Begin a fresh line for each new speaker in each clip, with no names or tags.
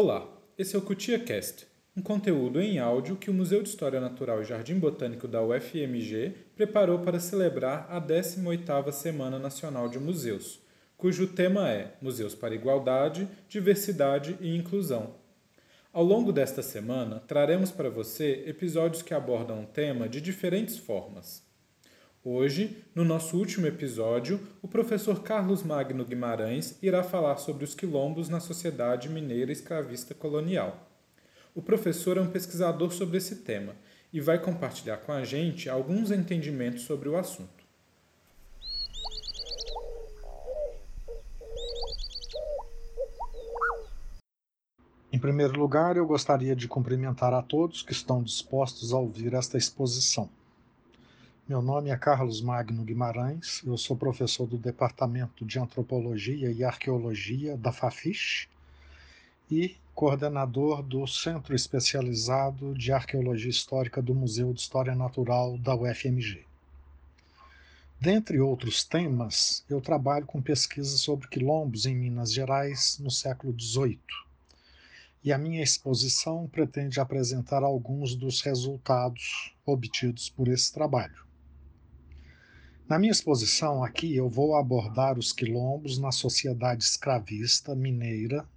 Olá, esse é o CutiaCast, um conteúdo em áudio que o Museu de História Natural e Jardim Botânico da UFMG preparou para celebrar a 18ª Semana Nacional de Museus, cujo tema é Museus para Igualdade, Diversidade e Inclusão. Ao longo desta semana, traremos para você episódios que abordam o tema de diferentes formas. Hoje, no nosso último episódio, o professor Carlos Magno Guimarães irá falar sobre os quilombos na sociedade mineira escravista colonial. O professor é um pesquisador sobre esse tema e vai compartilhar com a gente alguns entendimentos sobre o assunto.
Em primeiro lugar, eu gostaria de cumprimentar a todos que estão dispostos a ouvir esta exposição. Meu nome é Carlos Magno Guimarães, eu sou professor do Departamento de Antropologia e Arqueologia da FAFISH e coordenador do Centro Especializado de Arqueologia Histórica do Museu de História Natural da UFMG. Dentre outros temas, eu trabalho com pesquisas sobre quilombos em Minas Gerais no século XVIII. E a minha exposição pretende apresentar alguns dos resultados obtidos por esse trabalho. Na minha exposição aqui, eu vou abordar os quilombos na sociedade escravista mineira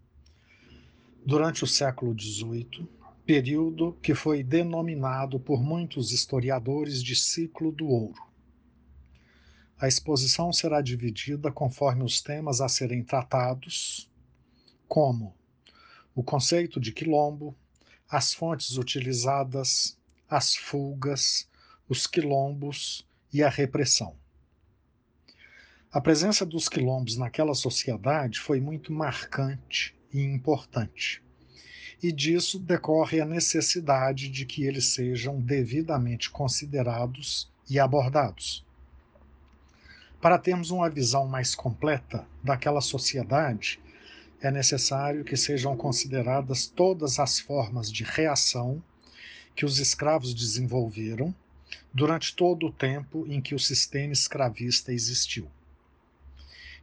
durante o século XVIII, período que foi denominado por muitos historiadores de ciclo do ouro. A exposição será dividida conforme os temas a serem tratados, como o conceito de quilombo, as fontes utilizadas, as fugas, os quilombos e a repressão. A presença dos quilombos naquela sociedade foi muito marcante e importante. E disso decorre a necessidade de que eles sejam devidamente considerados e abordados. Para termos uma visão mais completa daquela sociedade, é necessário que sejam consideradas todas as formas de reação que os escravos desenvolveram durante todo o tempo em que o sistema escravista existiu.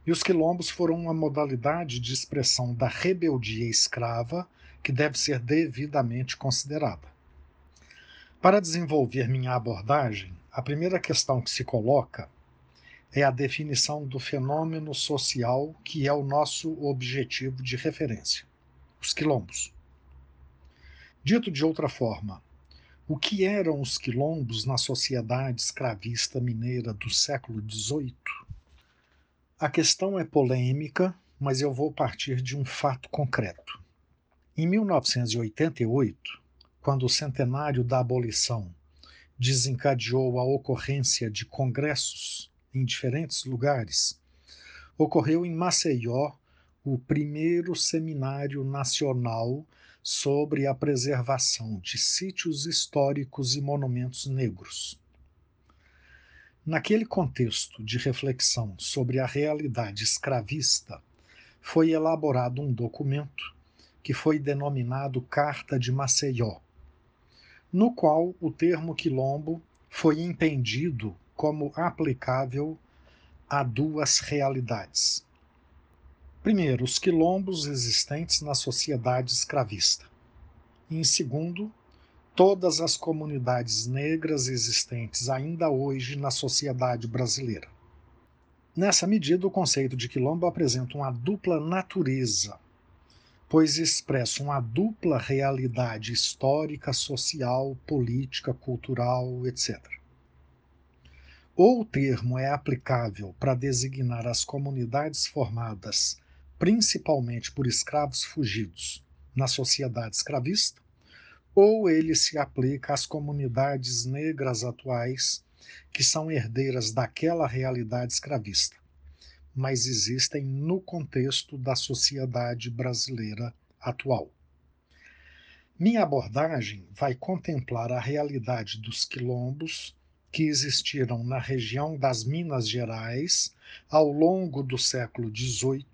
E os quilombos foram uma modalidade de expressão da rebeldia escrava que deve ser devidamente considerada. Para desenvolver minha abordagem, a primeira questão que se coloca é a definição do fenômeno social que é o nosso objetivo de referência: os quilombos. Dito de outra forma, o que eram os quilombos na sociedade escravista mineira do século XVIII? A questão é polêmica, mas eu vou partir de um fato concreto. Em 1988, quando o centenário da abolição desencadeou a ocorrência de congressos em diferentes lugares, ocorreu em Maceió o primeiro seminário nacional sobre a preservação de sítios históricos e monumentos negros. Naquele contexto de reflexão sobre a realidade escravista, foi elaborado um documento que foi denominado Carta de Maceió, no qual o termo quilombo foi entendido como aplicável a duas realidades. Primeiro, os quilombos existentes na sociedade escravista. E, em segundo, todas as comunidades negras existentes ainda hoje na sociedade brasileira. Nessa medida, o conceito de quilombo apresenta uma dupla natureza, pois expressa uma dupla realidade histórica, social, política, cultural, etc. Ou o termo é aplicável para designar as comunidades formadas principalmente por escravos fugidos na sociedade escravista, ou ele se aplica às comunidades negras atuais que são herdeiras daquela realidade escravista, mas existem no contexto da sociedade brasileira atual. Minha abordagem vai contemplar a realidade dos quilombos que existiram na região das Minas Gerais ao longo do século XVIII,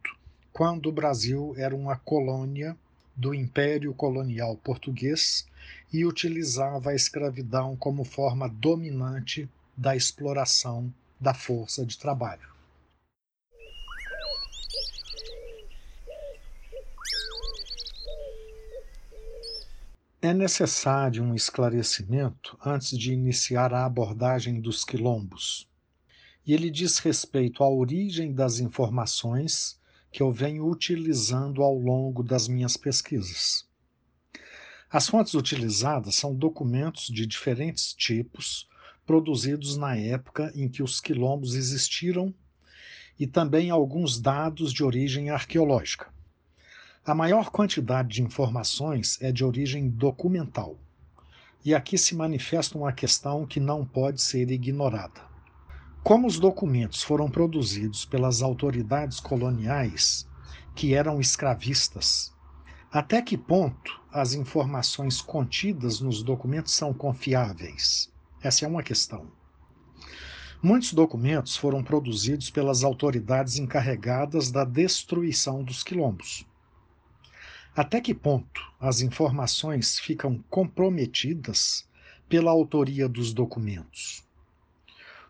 quando o Brasil era uma colônia do Império Colonial Português e utilizava a escravidão como forma dominante da exploração da força de trabalho. É necessário um esclarecimento antes de iniciar a abordagem dos quilombos. E ele diz respeito à origem das informações que eu venho utilizando ao longo das minhas pesquisas. As fontes utilizadas são documentos de diferentes tipos, produzidos na época em que os quilombos existiram, e também alguns dados de origem arqueológica. A maior quantidade de informações é de origem documental. E aqui se manifesta uma questão que não pode ser ignorada. Como os documentos foram produzidos pelas autoridades coloniais, que eram escravistas, até que ponto as informações contidas nos documentos são confiáveis? Essa é uma questão. Muitos documentos foram produzidos pelas autoridades encarregadas da destruição dos quilombos. Até que ponto as informações ficam comprometidas pela autoria dos documentos?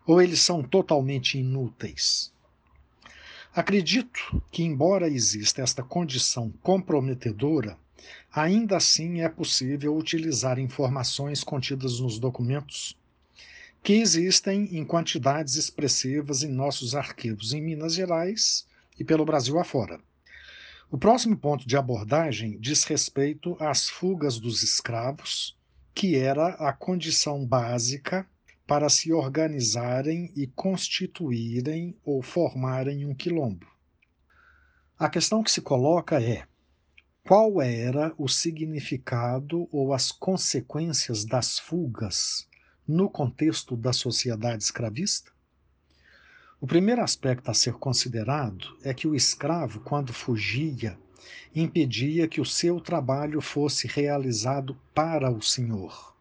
Ou eles são totalmente inúteis? Acredito que, embora exista esta condição comprometedora, ainda assim é possível utilizar informações contidas nos documentos que existem em quantidades expressivas em nossos arquivos em Minas Gerais e pelo Brasil afora. O próximo ponto de abordagem diz respeito às fugas dos escravos, que era a condição básica para se organizarem e constituírem ou formarem um quilombo. A questão que se coloca é: qual era o significado ou as consequências das fugas no contexto da sociedade escravista? O primeiro aspecto a ser considerado é que o escravo, quando fugia, impedia que o seu trabalho fosse realizado para o senhor.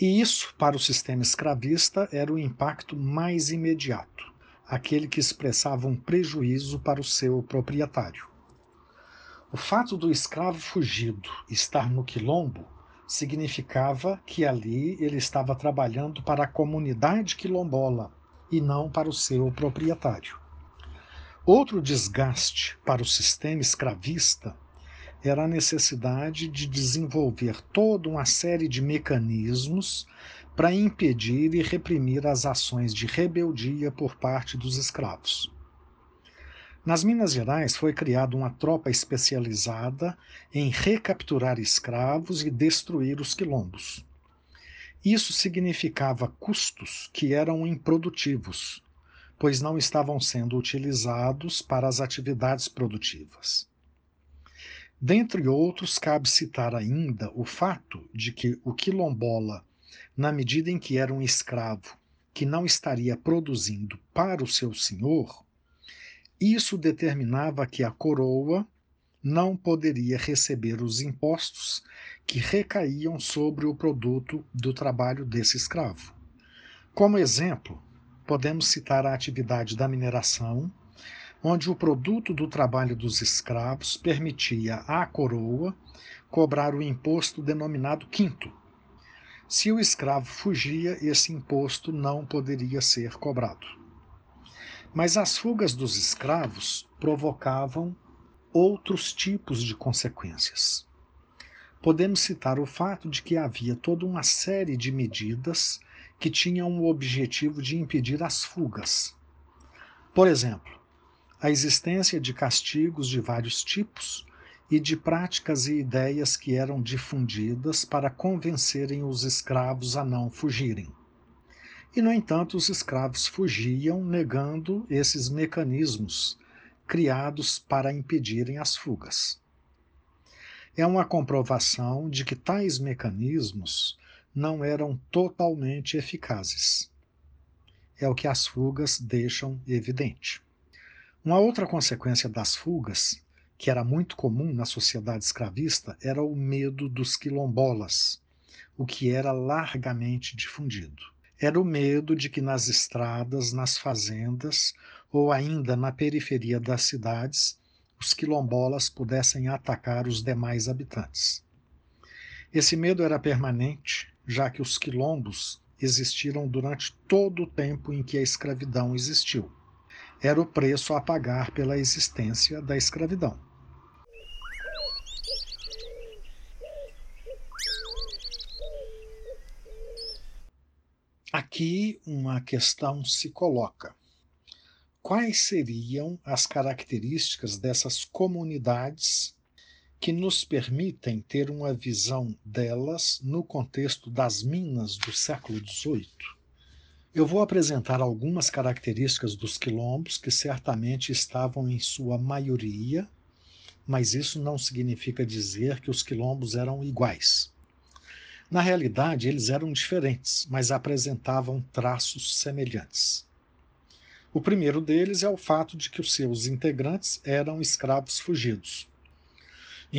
E isso, para o sistema escravista, era o impacto mais imediato, aquele que expressava um prejuízo para o seu proprietário. O fato do escravo fugido estar no quilombo significava que ali ele estava trabalhando para a comunidade quilombola e não para o seu proprietário. Outro desgaste para o sistema escravista era a necessidade de desenvolver toda uma série de mecanismos para impedir e reprimir as ações de rebeldia por parte dos escravos. Nas Minas Gerais foi criada uma tropa especializada em recapturar escravos e destruir os quilombos. Isso significava custos que eram improdutivos, pois não estavam sendo utilizados para as atividades produtivas. Dentre outros, cabe citar ainda o fato de que o quilombola, na medida em que era um escravo que não estaria produzindo para o seu senhor, isso determinava que a coroa não poderia receber os impostos que recaíam sobre o produto do trabalho desse escravo. Como exemplo, podemos citar a atividade da mineração, onde o produto do trabalho dos escravos permitia à coroa cobrar o imposto denominado quinto. Se o escravo fugia, esse imposto não poderia ser cobrado. Mas as fugas dos escravos provocavam outros tipos de consequências. Podemos citar o fato de que havia toda uma série de medidas que tinham o objetivo de impedir as fugas. Por exemplo, a existência de castigos de vários tipos e de práticas e ideias que eram difundidas para convencerem os escravos a não fugirem. E, no entanto, os escravos fugiam, negando esses mecanismos criados para impedirem as fugas. É uma comprovação de que tais mecanismos não eram totalmente eficazes. É o que as fugas deixam evidente. Uma outra consequência das fugas, que era muito comum na sociedade escravista, era o medo dos quilombolas, o que era largamente difundido. Era o medo de que nas estradas, nas fazendas ou ainda na periferia das cidades, os quilombolas pudessem atacar os demais habitantes. Esse medo era permanente, já que os quilombos existiram durante todo o tempo em que a escravidão existiu era o preço a pagar pela existência da escravidão. Aqui uma questão se coloca. Quais seriam as características dessas comunidades que nos permitem ter uma visão delas no contexto das minas do século XVIII? Eu vou apresentar algumas características dos quilombos que certamente estavam em sua maioria, mas isso não significa dizer que os quilombos eram iguais. Na realidade, eles eram diferentes, mas apresentavam traços semelhantes. O primeiro deles é o fato de que os seus integrantes eram escravos fugidos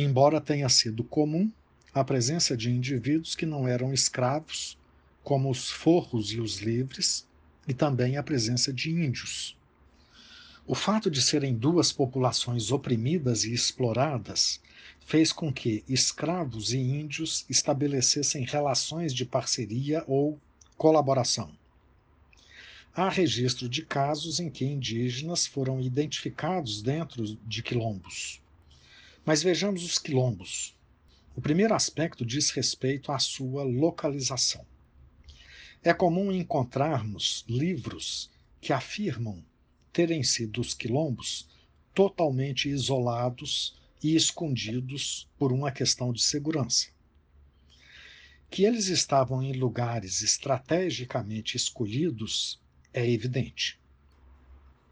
embora tenha sido comum a presença de indivíduos que não eram escravos, como os forros e os livres, e também a presença de índios. O fato de serem duas populações oprimidas e exploradas fez com que escravos e índios estabelecessem relações de parceria ou colaboração. Há registro de casos em que indígenas foram identificados dentro de quilombos. Mas vejamos os quilombos. O primeiro aspecto diz respeito à sua localização. É comum encontrarmos livros que afirmam terem sido os quilombos totalmente isolados e escondidos por uma questão de segurança. Que eles estavam em lugares estrategicamente escolhidos é evidente.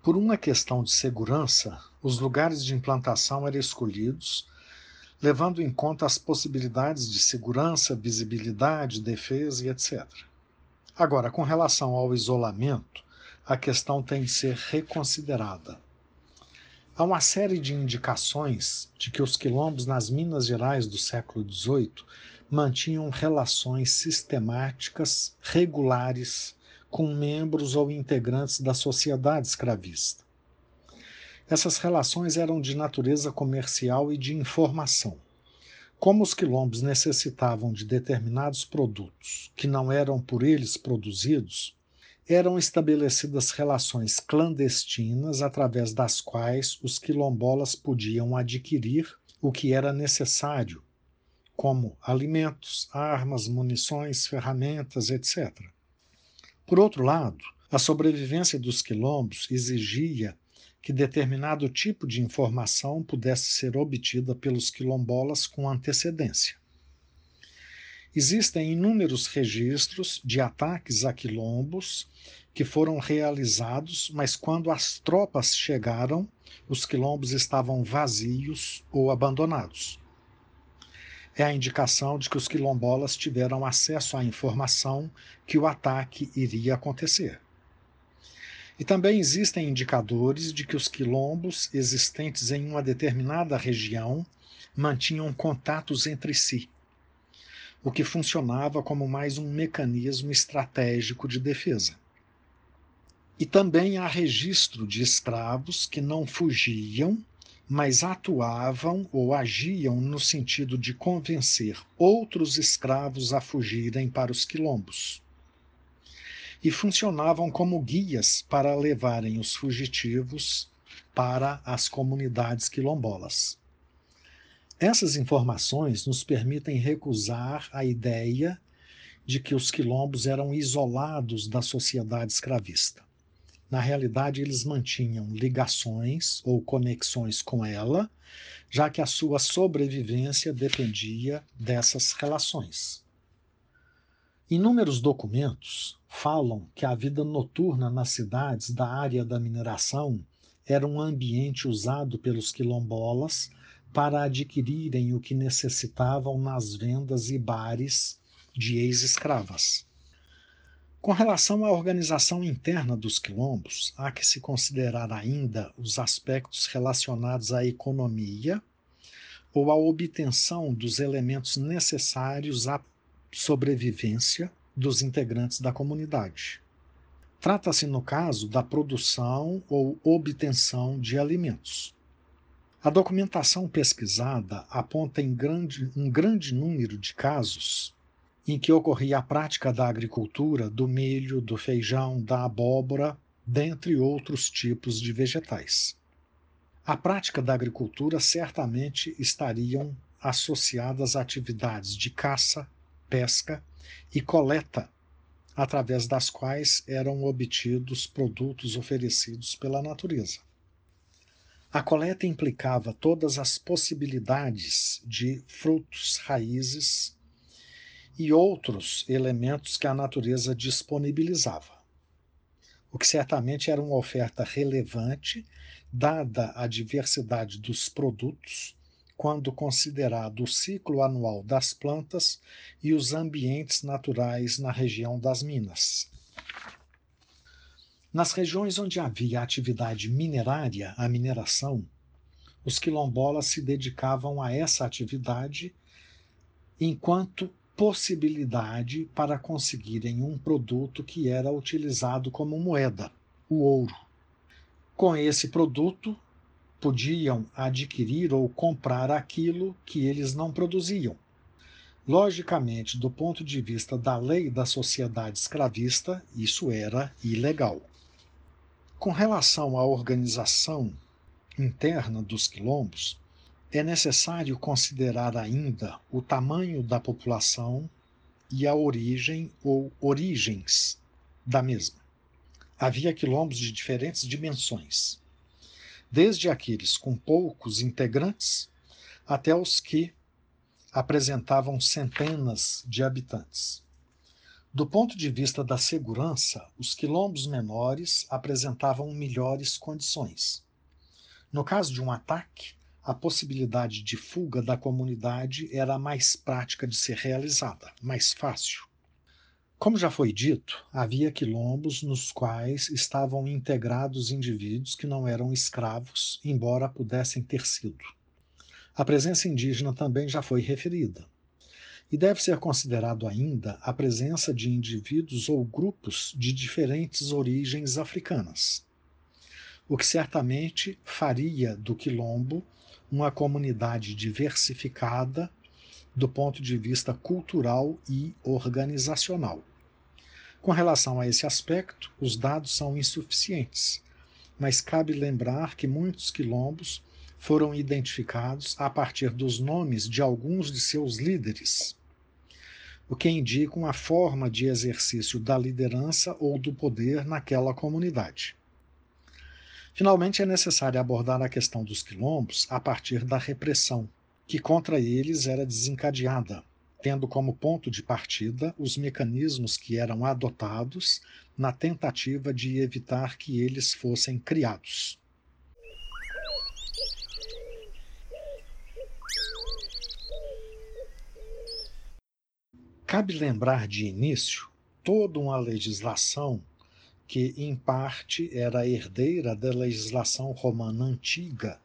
Por uma questão de segurança, os lugares de implantação eram escolhidos, levando em conta as possibilidades de segurança, visibilidade, defesa e etc. Agora, com relação ao isolamento, a questão tem de ser reconsiderada. Há uma série de indicações de que os quilombos nas Minas Gerais do século XVIII mantinham relações sistemáticas, regulares, com membros ou integrantes da sociedade escravista. Essas relações eram de natureza comercial e de informação. Como os quilombos necessitavam de determinados produtos que não eram por eles produzidos, eram estabelecidas relações clandestinas através das quais os quilombolas podiam adquirir o que era necessário, como alimentos, armas, munições, ferramentas, etc. Por outro lado, a sobrevivência dos quilombos exigia que determinado tipo de informação pudesse ser obtida pelos quilombolas com antecedência. Existem inúmeros registros de ataques a quilombos que foram realizados, mas quando as tropas chegaram, os quilombos estavam vazios ou abandonados é a indicação de que os quilombolas tiveram acesso à informação que o ataque iria acontecer. E também existem indicadores de que os quilombos existentes em uma determinada região mantinham contatos entre si, o que funcionava como mais um mecanismo estratégico de defesa. E também há registro de escravos que não fugiam mas atuavam ou agiam no sentido de convencer outros escravos a fugirem para os quilombos. E funcionavam como guias para levarem os fugitivos para as comunidades quilombolas. Essas informações nos permitem recusar a ideia de que os quilombos eram isolados da sociedade escravista. Na realidade, eles mantinham ligações ou conexões com ela, já que a sua sobrevivência dependia dessas relações. Inúmeros documentos falam que a vida noturna nas cidades da área da mineração era um ambiente usado pelos quilombolas para adquirirem o que necessitavam nas vendas e bares de ex-escravas. Com relação à organização interna dos quilombos, há que se considerar ainda os aspectos relacionados à economia ou à obtenção dos elementos necessários à sobrevivência dos integrantes da comunidade. Trata-se, no caso, da produção ou obtenção de alimentos. A documentação pesquisada aponta grande, um grande número de casos em que ocorria a prática da agricultura do milho, do feijão, da abóbora, dentre outros tipos de vegetais. A prática da agricultura certamente estariam associadas a atividades de caça, pesca e coleta através das quais eram obtidos produtos oferecidos pela natureza. A coleta implicava todas as possibilidades de frutos, raízes e outros elementos que a natureza disponibilizava, o que certamente era uma oferta relevante, dada a diversidade dos produtos, quando considerado o ciclo anual das plantas e os ambientes naturais na região das minas. Nas regiões onde havia atividade minerária, a mineração, os quilombolas se dedicavam a essa atividade enquanto possibilidade para conseguirem um produto que era utilizado como moeda, o ouro. Com esse produto, podiam adquirir ou comprar aquilo que eles não produziam. Logicamente, do ponto de vista da lei da sociedade escravista, isso era ilegal. Com relação à organização interna dos quilombos, é necessário considerar ainda o tamanho da população e a origem ou origens da mesma. Havia quilombos de diferentes dimensões, desde aqueles com poucos integrantes até os que apresentavam centenas de habitantes. Do ponto de vista da segurança, os quilombos menores apresentavam melhores condições. No caso de um ataque, a possibilidade de fuga da comunidade era mais prática de ser realizada, mais fácil. Como já foi dito, havia quilombos nos quais estavam integrados indivíduos que não eram escravos, embora pudessem ter sido. A presença indígena também já foi referida e deve ser considerado ainda a presença de indivíduos ou grupos de diferentes origens africanas, o que certamente faria do quilombo uma comunidade diversificada do ponto de vista cultural e organizacional. Com relação a esse aspecto, os dados são insuficientes, mas cabe lembrar que muitos quilombos foram identificados a partir dos nomes de alguns de seus líderes, o que indica uma forma de exercício da liderança ou do poder naquela comunidade. Finalmente, é necessário abordar a questão dos quilombos a partir da repressão, que contra eles era desencadeada, tendo como ponto de partida os mecanismos que eram adotados na tentativa de evitar que eles fossem criados. Cabe lembrar de início toda uma legislação que, em parte, era herdeira da legislação romana antiga,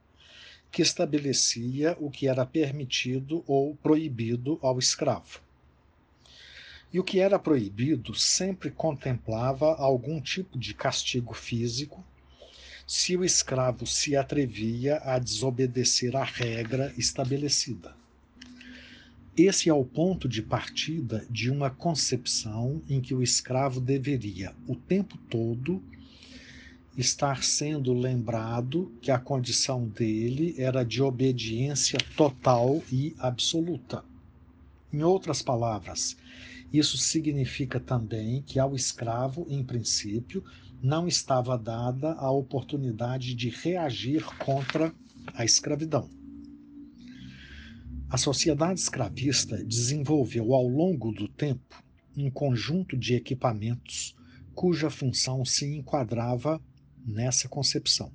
que estabelecia o que era permitido ou proibido ao escravo. E o que era proibido sempre contemplava algum tipo de castigo físico se o escravo se atrevia a desobedecer a regra estabelecida. Esse é o ponto de partida de uma concepção em que o escravo deveria, o tempo todo, estar sendo lembrado que a condição dele era de obediência total e absoluta. Em outras palavras, isso significa também que ao escravo, em princípio, não estava dada a oportunidade de reagir contra a escravidão. A sociedade escravista desenvolveu ao longo do tempo um conjunto de equipamentos cuja função se enquadrava nessa concepção.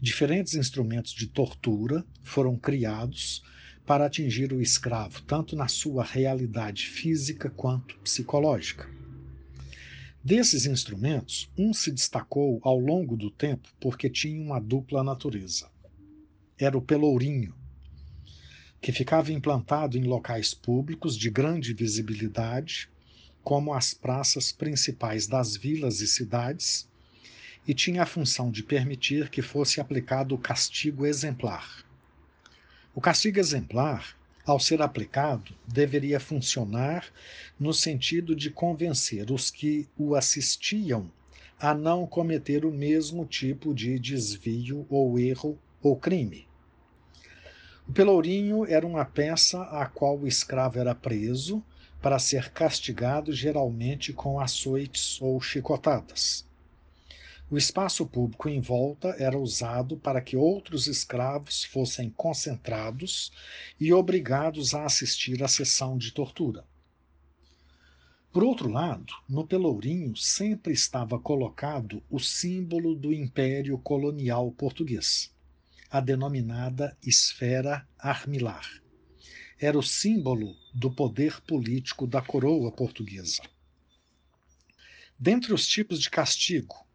Diferentes instrumentos de tortura foram criados para atingir o escravo, tanto na sua realidade física quanto psicológica. Desses instrumentos, um se destacou ao longo do tempo porque tinha uma dupla natureza. Era o pelourinho, que ficava implantado em locais públicos de grande visibilidade, como as praças principais das vilas e cidades, e tinha a função de permitir que fosse aplicado o castigo exemplar. O castigo exemplar, ao ser aplicado, deveria funcionar no sentido de convencer os que o assistiam a não cometer o mesmo tipo de desvio ou erro ou crime. O pelourinho era uma peça a qual o escravo era preso para ser castigado geralmente com açoites ou chicotadas. O espaço público em volta era usado para que outros escravos fossem concentrados e obrigados a assistir à sessão de tortura. Por outro lado, no Pelourinho sempre estava colocado o símbolo do Império Colonial Português, a denominada esfera armilar. Era o símbolo do poder político da coroa portuguesa. Dentre os tipos de castigo,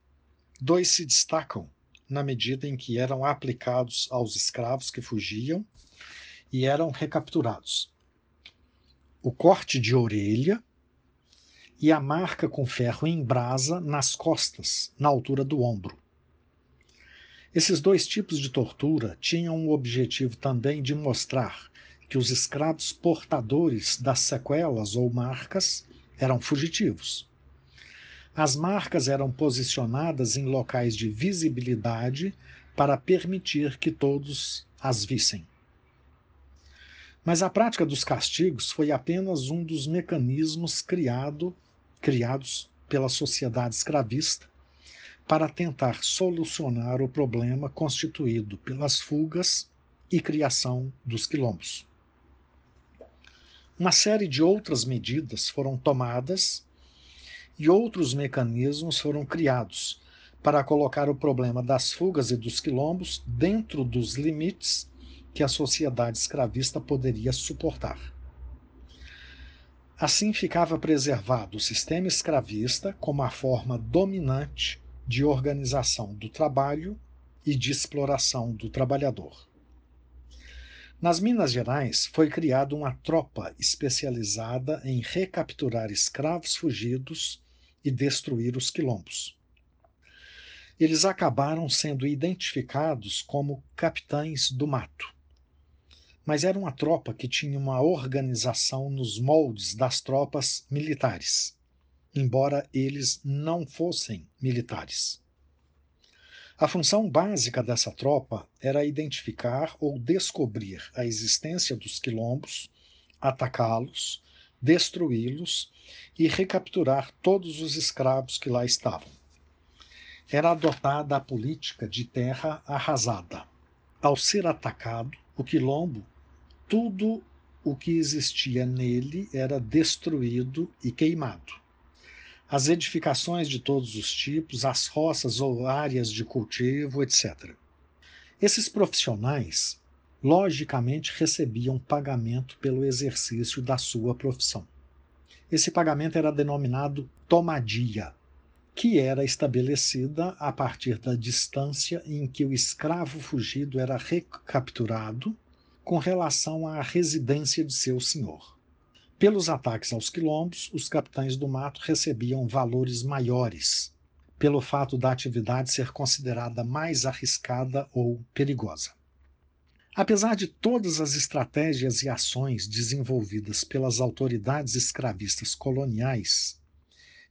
dois se destacam na medida em que eram aplicados aos escravos que fugiam e eram recapturados: o corte de orelha e a marca com ferro em brasa nas costas, na altura do ombro. Esses dois tipos de tortura tinham o objetivo também de mostrar que os escravos portadores das sequelas ou marcas eram fugitivos. As marcas eram posicionadas em locais de visibilidade para permitir que todos as vissem. Mas a prática dos castigos foi apenas um dos mecanismos criado, criados pela sociedade escravista para tentar solucionar o problema constituído pelas fugas e criação dos quilombos. Uma série de outras medidas foram tomadas e outros mecanismos foram criados para colocar o problema das fugas e dos quilombos dentro dos limites que a sociedade escravista poderia suportar. Assim ficava preservado o sistema escravista como a forma dominante de organização do trabalho e de exploração do trabalhador. Nas Minas Gerais foi criada uma tropa especializada em recapturar escravos fugidos e destruir os quilombos. Eles acabaram sendo identificados como capitães do mato. Mas era uma tropa que tinha uma organização nos moldes das tropas militares, embora eles não fossem militares. A função básica dessa tropa era identificar ou descobrir a existência dos quilombos, atacá-los, destruí-los e recapturar todos os escravos que lá estavam. Era adotada a política de terra arrasada. Ao ser atacado, o quilombo, tudo o que existia nele era destruído e queimado as edificações de todos os tipos, as roças ou áreas de cultivo, etc. Esses profissionais, logicamente, recebiam pagamento pelo exercício da sua profissão. Esse pagamento era denominado tomadia, que era estabelecida a partir da distância em que o escravo fugido era recapturado com relação à residência de seu senhor. Pelos ataques aos quilombos, os capitães do mato recebiam valores maiores, pelo fato da atividade ser considerada mais arriscada ou perigosa. Apesar de todas as estratégias e ações desenvolvidas pelas autoridades escravistas coloniais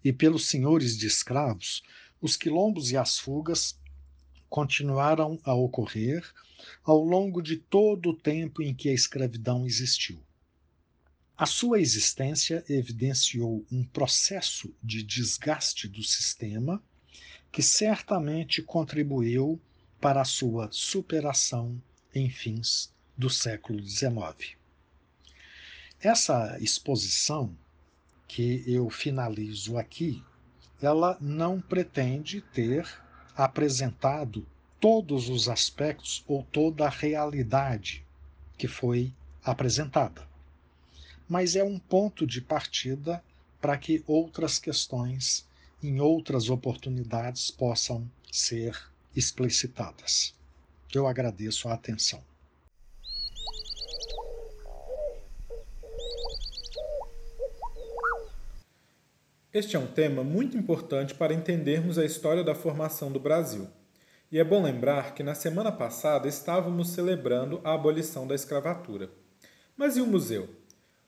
e pelos senhores de escravos, os quilombos e as fugas continuaram a ocorrer ao longo de todo o tempo em que a escravidão existiu. A sua existência evidenciou um processo de desgaste do sistema que certamente contribuiu para a sua superação em fins do século XIX. Essa exposição que eu finalizo aqui, ela não pretende ter apresentado todos os aspectos ou toda a realidade que foi apresentada mas é um ponto de partida para que outras questões, em outras oportunidades, possam ser explicitadas. Eu agradeço a atenção.
Este é um tema muito importante para entendermos a história da formação do Brasil. E é bom lembrar que na semana passada estávamos celebrando a abolição da escravatura. Mas e o museu?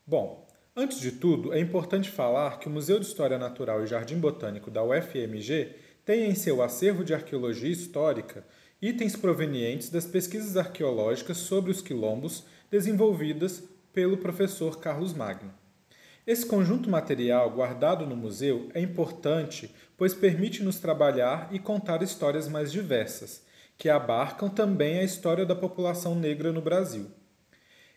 Bom, antes de tudo, é importante falar que o Museu de História Natural e Jardim Botânico da UFMG tem em seu acervo de arqueologia histórica itens provenientes das pesquisas arqueológicas sobre os quilombos desenvolvidas pelo professor Carlos Magno. Esse conjunto material guardado no museu é importante, pois permite-nos trabalhar e contar histórias mais diversas, que abarcam também a história da população negra no Brasil.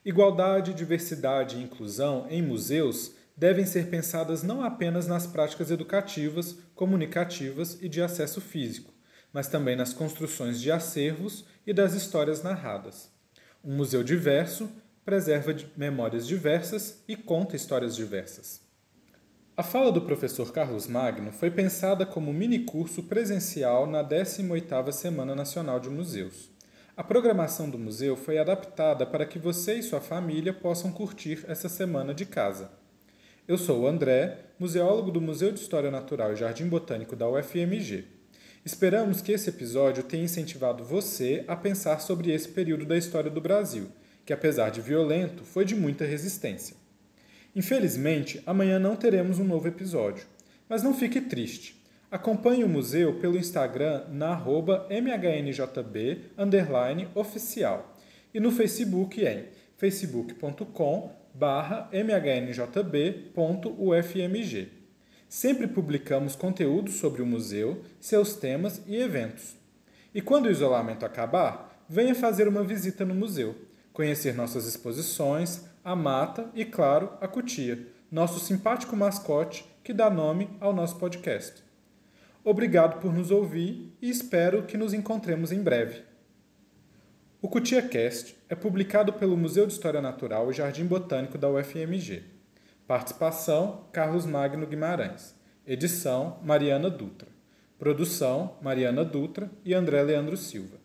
Igualdade, diversidade e inclusão em museus devem ser pensadas não apenas nas práticas educativas, comunicativas e de acesso físico, mas também nas construções de acervos e das histórias narradas. Um museu diverso preserva memórias diversas e conta histórias diversas. A fala do professor Carlos Magno foi pensada como minicurso presencial na 18ª Semana Nacional de Museus. A programação do museu foi adaptada para que você e sua família possam curtir essa semana de casa. Eu sou o André, museólogo do Museu de História Natural e Jardim Botânico da UFMG. Esperamos que esse episódio tenha incentivado você a pensar sobre esse período da história do Brasil que apesar de violento, foi de muita resistência. Infelizmente, amanhã não teremos um novo episódio, mas não fique triste. Acompanhe o museu pelo Instagram na mhnjb oficial e no Facebook em facebook.com mhnjb.ufmg. Sempre publicamos conteúdo sobre o museu, seus temas e eventos. E quando o isolamento acabar, venha fazer uma visita no museu conhecer nossas exposições, a mata e, claro, a cutia, nosso simpático mascote que dá nome ao nosso podcast. Obrigado por nos ouvir e espero que nos encontremos em breve. O CutiaCast é publicado pelo Museu de História Natural e Jardim Botânico da UFMG. Participação: Carlos Magno Guimarães. Edição: Mariana Dutra. Produção: Mariana Dutra e André Leandro Silva.